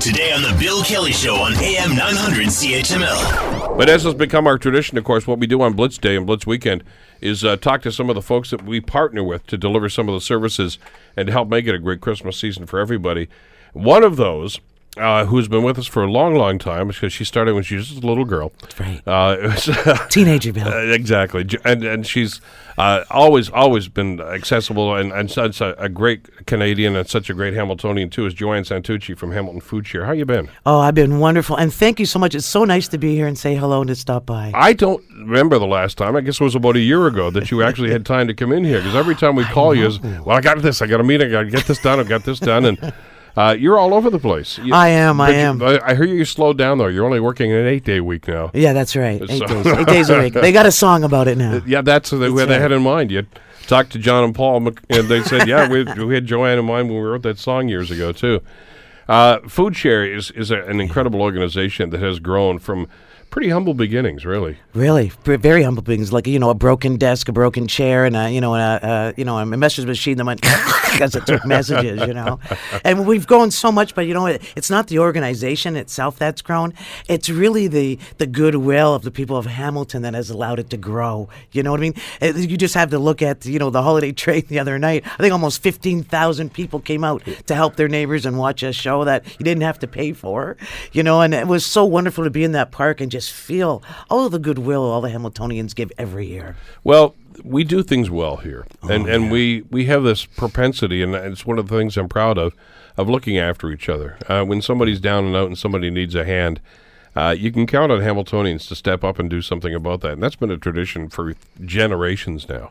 Today on The Bill Kelly Show on AM 900 CHML. But as has become our tradition, of course, what we do on Blitz Day and Blitz Weekend is uh, talk to some of the folks that we partner with to deliver some of the services and to help make it a great Christmas season for everybody. One of those, uh, who's been with us for a long, long time, because she started when she was just a little girl. That's right. Uh, was, Teenager Bill. Uh, exactly, and and she's uh, always always been accessible and, and such a, a great Canadian and such a great Hamiltonian too. Is Joanne Santucci from Hamilton Food Share? How you been? Oh, I've been wonderful. And thank you so much. It's so nice to be here and say hello and to stop by. I don't remember the last time. I guess it was about a year ago that you actually had time to come in here. Because every time we call you, is well, I got this, I got a meeting, I got to get this done, I've got this done, and uh, you're all over the place. You- I am, I but you- am. I hear you slowed down though. You're only working an eight day week now. Yeah, that's right. Eight So- days. Eight days a week. They got a song about it now. Yeah, that's way they right. had in mind. You talked to John and Paul, and they said, "Yeah, we, we had Joanne in mind when we wrote that song years ago too." Uh, Food Share is is a, an incredible organization that has grown from pretty humble beginnings, really. Really, very humble beginnings. like you know a broken desk, a broken chair, and a you know a, you know a message machine that went because it took messages, you know. And we've grown so much, but you know it, it's not the organization itself that's grown. It's really the the goodwill of the people of Hamilton that has allowed it to grow. You know what I mean? Uh, You just have to look at you know the holiday trade the other night. I think almost fifteen thousand people came out to help their neighbors and watch a show that you didn't have to pay for. You know, and it was so wonderful to be in that park and just feel all the goodwill all the Hamiltonians give every year. Well, we do things well here, Oh, and and we we have this propensity, and it's one of the things I'm proud of, of looking after each other. Uh, when somebody's down and out and somebody needs a hand. Uh, you can count on Hamiltonians to step up and do something about that, and that's been a tradition for generations now.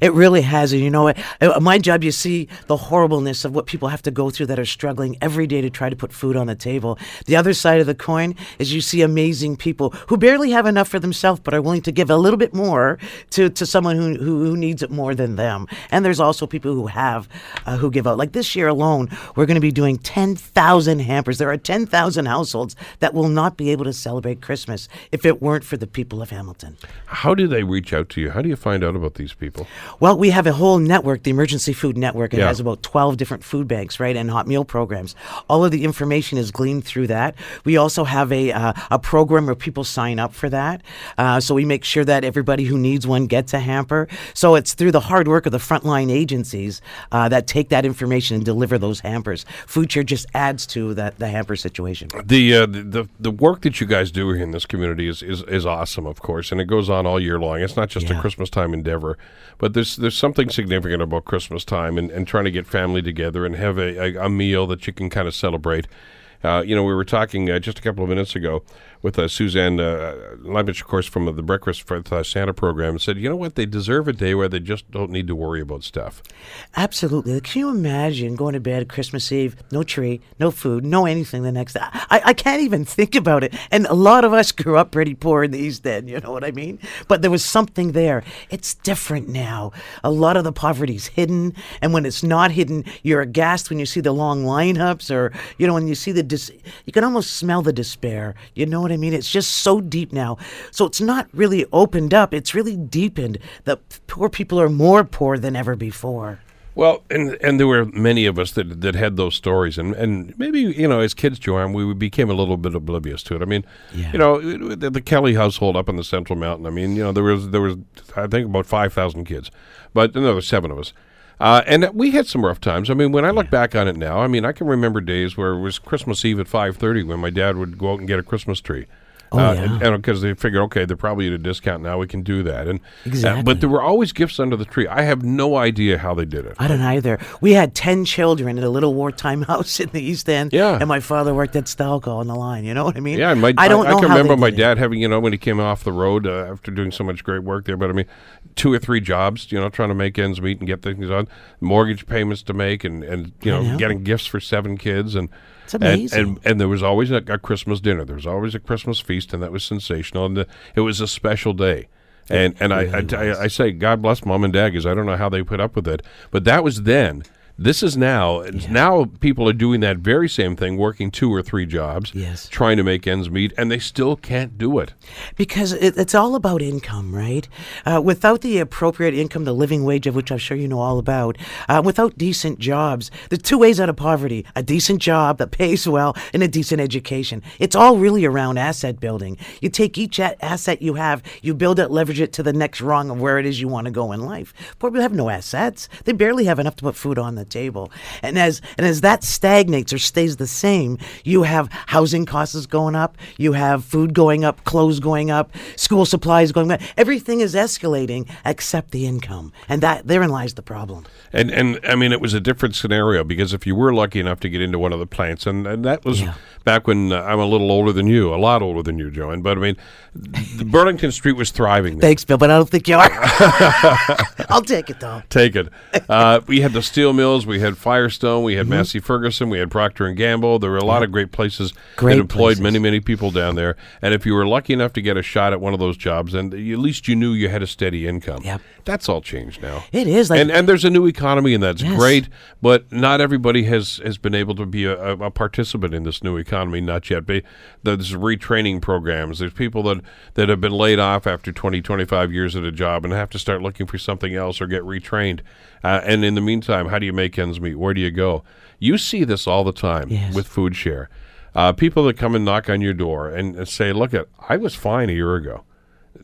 It really has. And you know what? Uh, My job, you see the horribleness of what people have to go through that are struggling every day to try to put food on the table. The other side of the coin is you see amazing people who barely have enough for themselves but are willing to give a little bit more to, to someone who, who, who needs it more than them. And there's also people who have, uh, who give out. Like this year alone, we're going to be doing 10,000 hampers. There are 10,000 households that will not be able to celebrate Christmas if it weren't for the people of Hamilton. How do they reach out to you? How do you find out about these people? Well, we have a whole network, the Emergency Food Network. It Yeah. has about 12 different food banks, right, and hot meal programs. All of the information is gleaned through that. We also have a, uh, a program where people sign up for that. Uh, so we make sure that everybody who needs one gets a hamper. So it's through the hard work of the frontline agencies uh, that take that information and deliver those hampers. Food Share just adds to that the hamper situation. The, uh, the the the work that you guys do here in this community is, is, is awesome, of course, and it goes on all year long. It's not just a Christmas time endeavor, but there's there's something significant about Christmas time and, and trying to get family together and have a, a, a meal that you can kind of celebrate. Uh, you know, we were talking uh, just a couple of minutes ago with uh, Suzanne uh, Leibich, of course, from the Breakfast for uh, Santa program, and said, you know what, they deserve a day where they just don't need to worry about stuff. Absolutely. Can you imagine going to bed Christmas Eve, no tree, no food, no anything the next day? I, I can't even think about it. And a lot of us grew up pretty poor in the East End, you know what I mean? But there was something there. It's different now. A lot of the poverty's hidden. And when it's not hidden, you're aghast when you see the long lineups or, you know, when you see the, dis- you can almost smell the despair. You know what I mean? It's just so deep now. So it's not really opened up, it's really deepened. The poor people are more poor than ever before. Well, and and there were many of us that that had those stories, and, and maybe you know, as kids, Joanne, we became a little bit oblivious to it. I mean, Yeah. you know, the, the Kelly household up in the Central Mountain. I mean, you know, there was there was I think about five thousand kids, but were seven of us. Uh, and we had some rough times. I mean, when I look back on it now, I mean, I can remember days where it was Christmas Eve at five thirty when my dad would go out and get a Christmas tree. Oh, uh, yeah. and because they figured, okay, they're probably at a discount now, we can do that. And uh, Exactly. but there were always gifts under the tree. I have no idea how they did it. I don't either. We had 10 children in a little wartime house in the East End. Yeah. And my father worked at Stelco on the line. You know what I mean? Yeah, my, I don't I, know can remember my did it. dad having, you know, when he came off the road uh, after doing so much great work there. But I mean, two or three jobs, you know, trying to make ends meet and get things on, mortgage payments to make, and and you know, know. getting gifts for seven kids, and It's and- amazing. And, and there was always a, a Christmas dinner. There was always a Christmas feast, and that was sensational. And the, it was a special day. And and I, I, I I say God bless mom and dad because I don't know how they put up with it, but that was then. This is now now people are doing that very same thing, working two or three jobs, Yes. trying to make ends meet, and they still can't do it. Because it, it's all about income, right? Uh, without the appropriate income, the living wage of which I'm sure you know all about, uh, without decent jobs, there's two ways out of poverty a decent job that pays well and a decent education. It's all really around asset building. You take each a- asset you have, you build it, leverage it to the next rung of where it is you want to go in life. Poor people have no assets. They barely have enough to put food on the table. And as and as that stagnates or stays the same, you have housing costs going up, you have food going up, clothes going up, school supplies going up. Everything is escalating except the income. And that therein lies the problem. And and I mean, it was a different scenario because if you were lucky enough to get into one of the plants, and, and that was Yeah. Back when uh, I'm a little older than you, a lot older than you, Joanne. But I mean, Burlington Street was thriving. then. Thanks, Bill, but I don't think you are. I'll take it though. Take it. Uh, we had the steel mills. We had Firestone. We Mm-hmm. had Massey Ferguson. We had Procter and Gamble. There were a lot of great places Great that employed places. many, many people down there. And if you were lucky enough to get a shot at one of those jobs, then at least you knew you had a steady income. Yep. That's all changed now. It is like and and there's a new economy, and that's Yes. great. But not everybody has has been able to be a, a participant in this new economy. Economy, not yet. Be- There's retraining programs. There's people that that have been laid off after 20, 25 years at a job and have to start looking for something else or get retrained. Uh, and in the meantime, how do you make ends meet? Where do you go? You see this all the time Yes. with food share. Uh, people that come and knock on your door and, and say, "Look, at I was fine a year ago.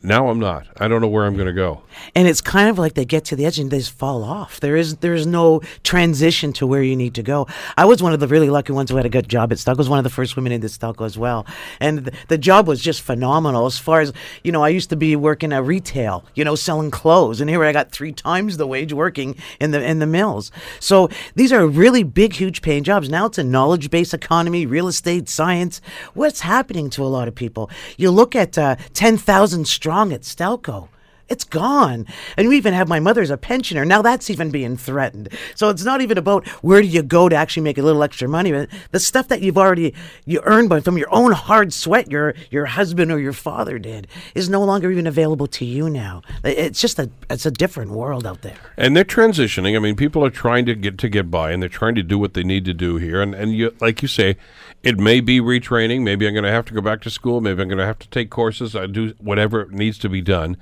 Now I'm not. I don't know where I'm going to go." and it's kind of like they get to the edge and they just fall off. There is there's no transition to where you need to go. I was one of the really lucky ones who had a good job at Stelco. I was one of the first women into Stelco as well, and th- the job was just phenomenal. As far as you know, I used to be working at retail, you know, selling clothes, and here I got three times the wage working in the in the mills. So these are really big, huge paying jobs. Now it's a knowledge based economy, real estate, science. What's happening to a lot of people? You look at uh, ten thousand strong at Stelco. It's gone. And we even have my mother as a pensioner. Now that's even being threatened. So it's not even about where do you go to actually make a little extra money, but the stuff that you've already you earned by from your own hard sweat your your husband or your father did is no longer even available to you now. It's just a it's a different world out there. And they're transitioning. I mean, people are trying to get to get by, and they're trying to do what they need to do here. And and you, like you say, it may be retraining. Maybe I'm going to have to go back to school. Maybe I'm going to have to take courses. I do whatever needs to be done.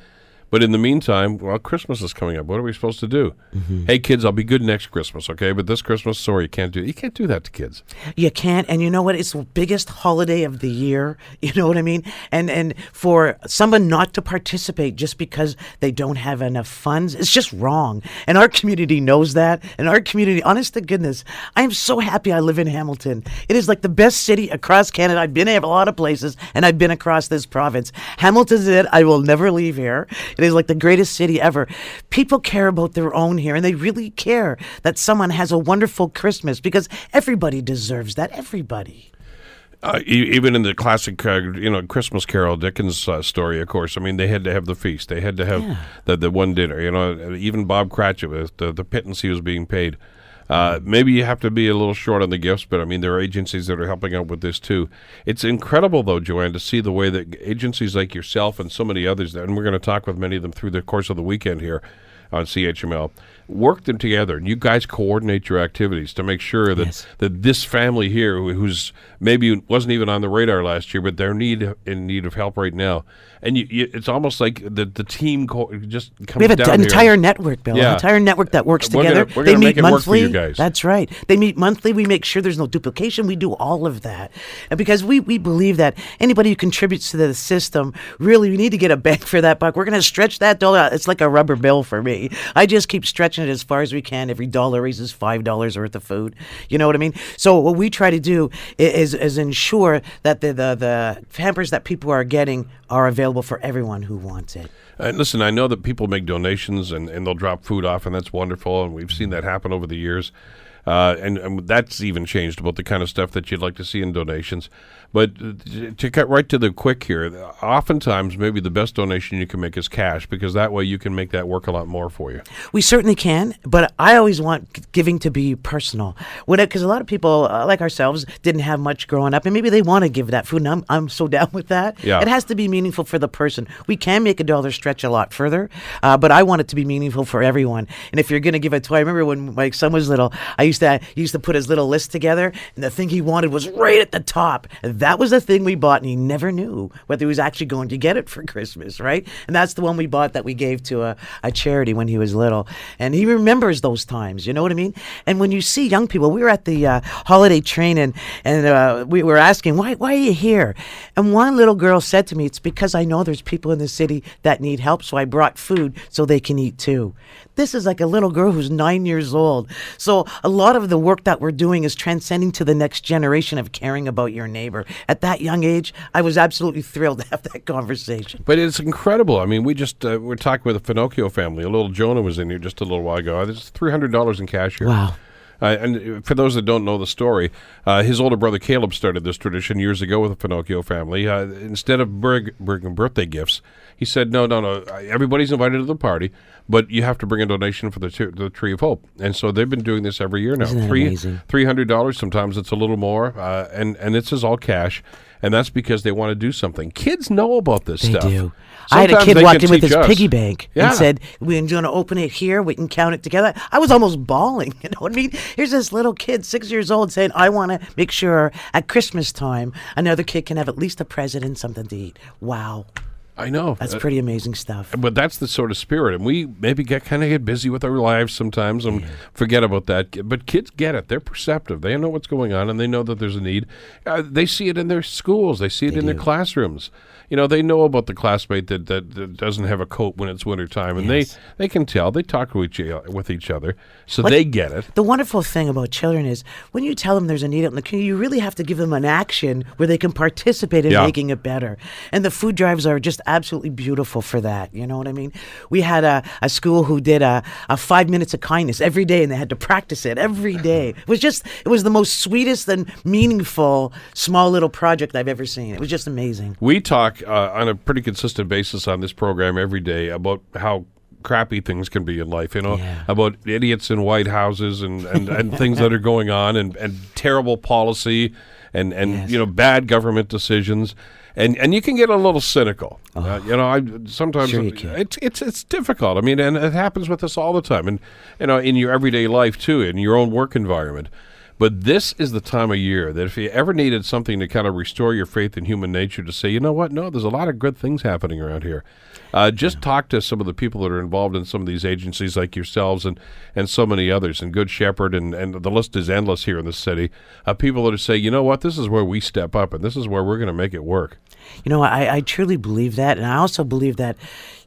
But in the meantime, well, Christmas is coming up. What are we supposed to do? Mm-hmm. Hey, kids, I'll be good next Christmas, okay? But this Christmas, sorry, you can't do. You can't do that to kids. You can't, and you know what? It's the biggest holiday of the year. You know what I mean? And and for someone not to participate just because they don't have enough funds, it's just wrong. And our community knows that. And our community, honest to goodness, I am so happy I live in Hamilton. It is like the best city across Canada. I've been in a lot of places, and I've been across this province. Hamilton's it. I will never leave here. It is like the greatest city ever. People care about their own here, and they really care that someone has a wonderful Christmas because everybody deserves that. Everybody. Uh, even in the classic, uh, you know, Christmas Carol, Dickens uh, story, of course. I mean, they had to have the feast. They had to have the the one dinner. You know, even Bob Cratchit with the the pittance he was being paid. Uh, maybe you have to be a little short on the gifts, but I mean, there are agencies that are helping out with this too. It's incredible, though, Joanne, to see the way that agencies like yourself and so many others, and we're going to talk with many of them through the course of the weekend here on CHML, work them together. And you guys coordinate your activities to make sure that Yes. that this family here, who's maybe wasn't even on the radar last year, but they're need in need of help right now, and you, you, it's almost like the the team co- just comes We have an entire network, Bill. Yeah. An entire network that works We're together. gonna- we're they gonna meet make it work for monthly. you guys. That's right. They meet monthly. We make sure there's no duplication. We do all of that, and because we we believe that anybody who contributes to the system really we need to get a bang for that buck. We're going to stretch that dollar. It's like a rubber bill for me. I just keep stretching it as far as we can. Every dollar raises five dollars worth of food. You know what I mean? So what we try to do is is ensure that the the, the hampers that people are getting are available for everyone who wants it. And listen, I know that people make donations and, and they'll drop food off, and that's wonderful, and we've seen that happen over the years. Uh, and, and that's even changed about the kind of stuff that you'd like to see in donations. But to cut right to the quick here, oftentimes maybe the best donation you can make is cash because that way you can make that work a lot more for you. We certainly can, but I always want giving to be personal. Because a lot of people, uh, like ourselves, didn't have much growing up, and maybe they want to give that food, and I'm, I'm so down with that. Yeah. It has to be meaningful for the person. We can make a dollar stretch a lot further, uh, but I want it to be meaningful for everyone. And if you're going to give a toy, I remember when my son was little, I used to he used to put his little list together, and the thing he wanted was right at the top. And that was the thing we bought, and he never knew whether he was actually going to get it for Christmas, right? And that's the one we bought that we gave to a, a charity when he was little. And he remembers those times, you know what I mean? And when you see young people, we were at the uh, holiday train, and, and uh, we were asking, why, why are you here? And one little girl said to me, It's because I know there's people in the city that need help, so I brought food so they can eat too. This is like a little girl who's nine years old. So a lot of the work that we're doing is transcending to the next generation of caring about your neighbor. At that young age, I was absolutely thrilled to have that conversation. But it's incredible. I mean, we just uh, we're talking with the Finocchio family. A little Jonah was in here just a little while ago. There's three hundred dollars in cash here. Wow. Uh, and for those that don't know the story, uh, his older brother Caleb started this tradition years ago with the Finocchio family. Uh, instead of bring, bringing birthday gifts, he said, "No, no, no. Everybody's invited to the party, but you have to bring a donation for the, t- the Tree of Hope." And so they've been doing this every year now. Isn't that Three amazing? three hundred dollars. Sometimes it's a little more, uh, and and this is all cash. And that's because they want to do something. Kids know about this They stuff. do. I had a kid they walk in with his us. piggy bank Yeah. and said, "We're going to open it here. We can count it together." I was almost bawling. You know what I mean? Here's this little kid, six years old, saying, "I want to make sure at Christmas time another kid can have at least a present and something to eat." Wow, I know. that's Uh, pretty amazing stuff. but that's the sort of spirit, and we maybe get kind of get busy with our lives sometimes and forget about that. But kids get it; they're perceptive. They know what's going on, and they know that there's a need. Uh, they see it in their schools. They see it in their classrooms. You know, they know about the classmate that, that, that doesn't have a coat when it's wintertime, and Yes. they they can tell. They talk to each with each other, so Like- they get it. The wonderful thing about children is when you tell them there's a need out in the community, you really have to give them an action where they can participate in Yeah. making it better. And the food drives are just absolutely beautiful for that. You know what I mean? We had a, a school who did a, a five minutes of kindness every day and they had to practice it every day. It was just, it was the most sweetest and meaningful small little project I've ever seen. It was just amazing. We talk uh, on a pretty consistent basis on this program every day about how crappy things can be in life, you know, Yeah. about idiots in White Houses and, and, and things that are going on and, and terrible policy and, and Yes. you know, bad government decisions. And, and you can get a little cynical, uh, you know. I sometimes Oh. Sure you can. it's it's it's difficult. I mean, and it happens with us all the time, and you know, in your everyday life too, in your own work environment. But this is the time of year that if you ever needed something to kind of restore your faith in human nature, to say, you know what, no, there's a lot of good things happening around here. Uh, just talk to some of the people that are involved in some of these agencies, like yourselves and, and so many others, and Good Shepherd, and, and the list is endless here in the city. Uh, people that are say, you know what, this is where we step up, and this is where we're going to make it work. You know, I, I truly believe that. And I also believe that,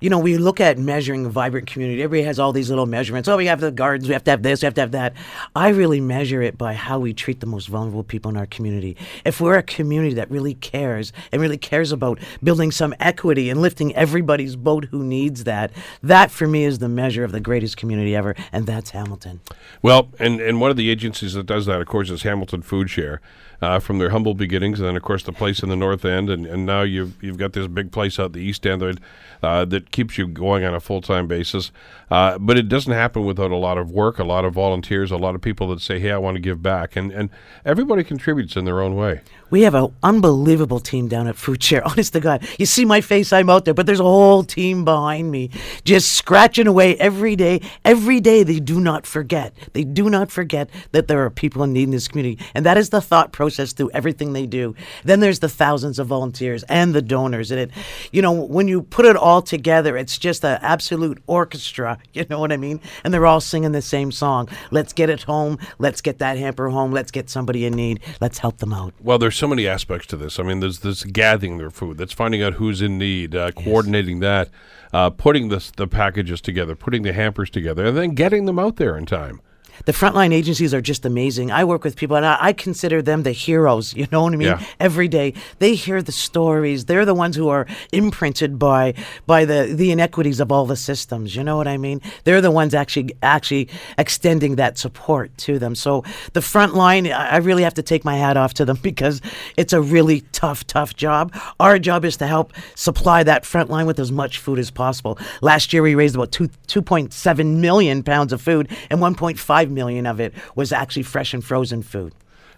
you know, we look at measuring a vibrant community. Everybody has all these little measurements. Oh, we have the gardens, we have to have this, we have to have that. I really measure it by how we treat the most vulnerable people in our community. If we're a community that really cares and really cares about building some equity and lifting everybody's boat who needs that, that for me is the measure of the greatest community ever. And that's Hamilton. Well, and, and one of the agencies that does that, of course, is Hamilton Food Share. Uh, from their humble beginnings, and then of course the place in the north end, and, and now you've you've got this big place out the east end that, uh, that keeps you going on a full time basis. Uh, but it doesn't happen without a lot of work, a lot of volunteers, a lot of people that say, "Hey, I want to give back," and and everybody contributes in their own way. We have an unbelievable team down at Food Share. Honest to God, you see my face, I'm out there, but there's a whole team behind me, just scratching away every day. Every day, they do not forget. They do not forget that there are people in need in this community, and that is the thought process through everything they do. Then there's the thousands of volunteers and the donors, and it, you know, when you put it all together, it's just an absolute orchestra. You know what I mean? And they're all singing the same song. Let's get it home. Let's get that hamper home. Let's get somebody in need. Let's help them out. Well, there's so many aspects to this. I mean, there's this gathering their food, that's finding out who's in need, uh, coordinating that, uh, putting the the packages together, putting the hampers together, and then getting them out there in time. The frontline agencies are just amazing. I work with people, and I, I consider them the heroes. You know what I mean? Yeah. Every day, they hear the stories. They're the ones who are imprinted by by the the inequities of all the systems. You know what I mean? They're the ones actually actually extending that support to them. So the front line, I really have to take my hat off to them because it's a really tough, tough job. Our job is to help supply that front line with as much food as possible. Last year, we raised about two two point seven million pounds of food, and one point five million of it was actually fresh and frozen food.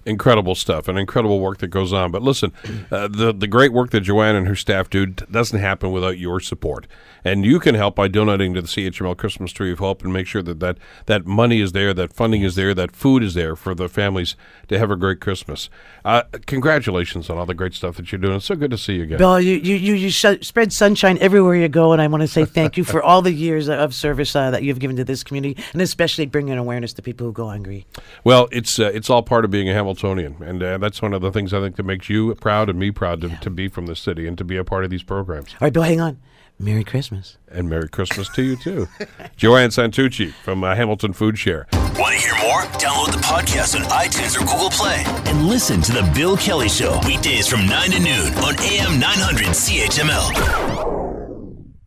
Incredible stuff and incredible work that goes on. But listen, uh, the the great work that Joanne and her staff do doesn't happen without your support. And you can help by donating to the CHML Christmas Tree of Hope and make sure that that, that money is there, that funding is there, that food is there for the families to have a great Christmas. Uh, congratulations on all the great stuff that you're doing. It's so good to see you again. Bill, you you you, you sh- spread sunshine everywhere you go, and I want to say thank you for all the years of service uh, that you've given to this community, and especially bringing awareness to people who go hungry. Well, it's uh, it's all part of being a Hamiltonian, and uh, that's one of the things I think that makes you proud and me proud to, to be from the city and to be a part of these programs. All right, Bill, hang on. Merry Christmas. And Merry Christmas to you too, Joanne Santucci from uh, Hamilton Food Share. Want to hear more? Download the podcast on iTunes or Google Play and listen to The Bill Kelly Show weekdays from 9 to noon on AM 900 CHML.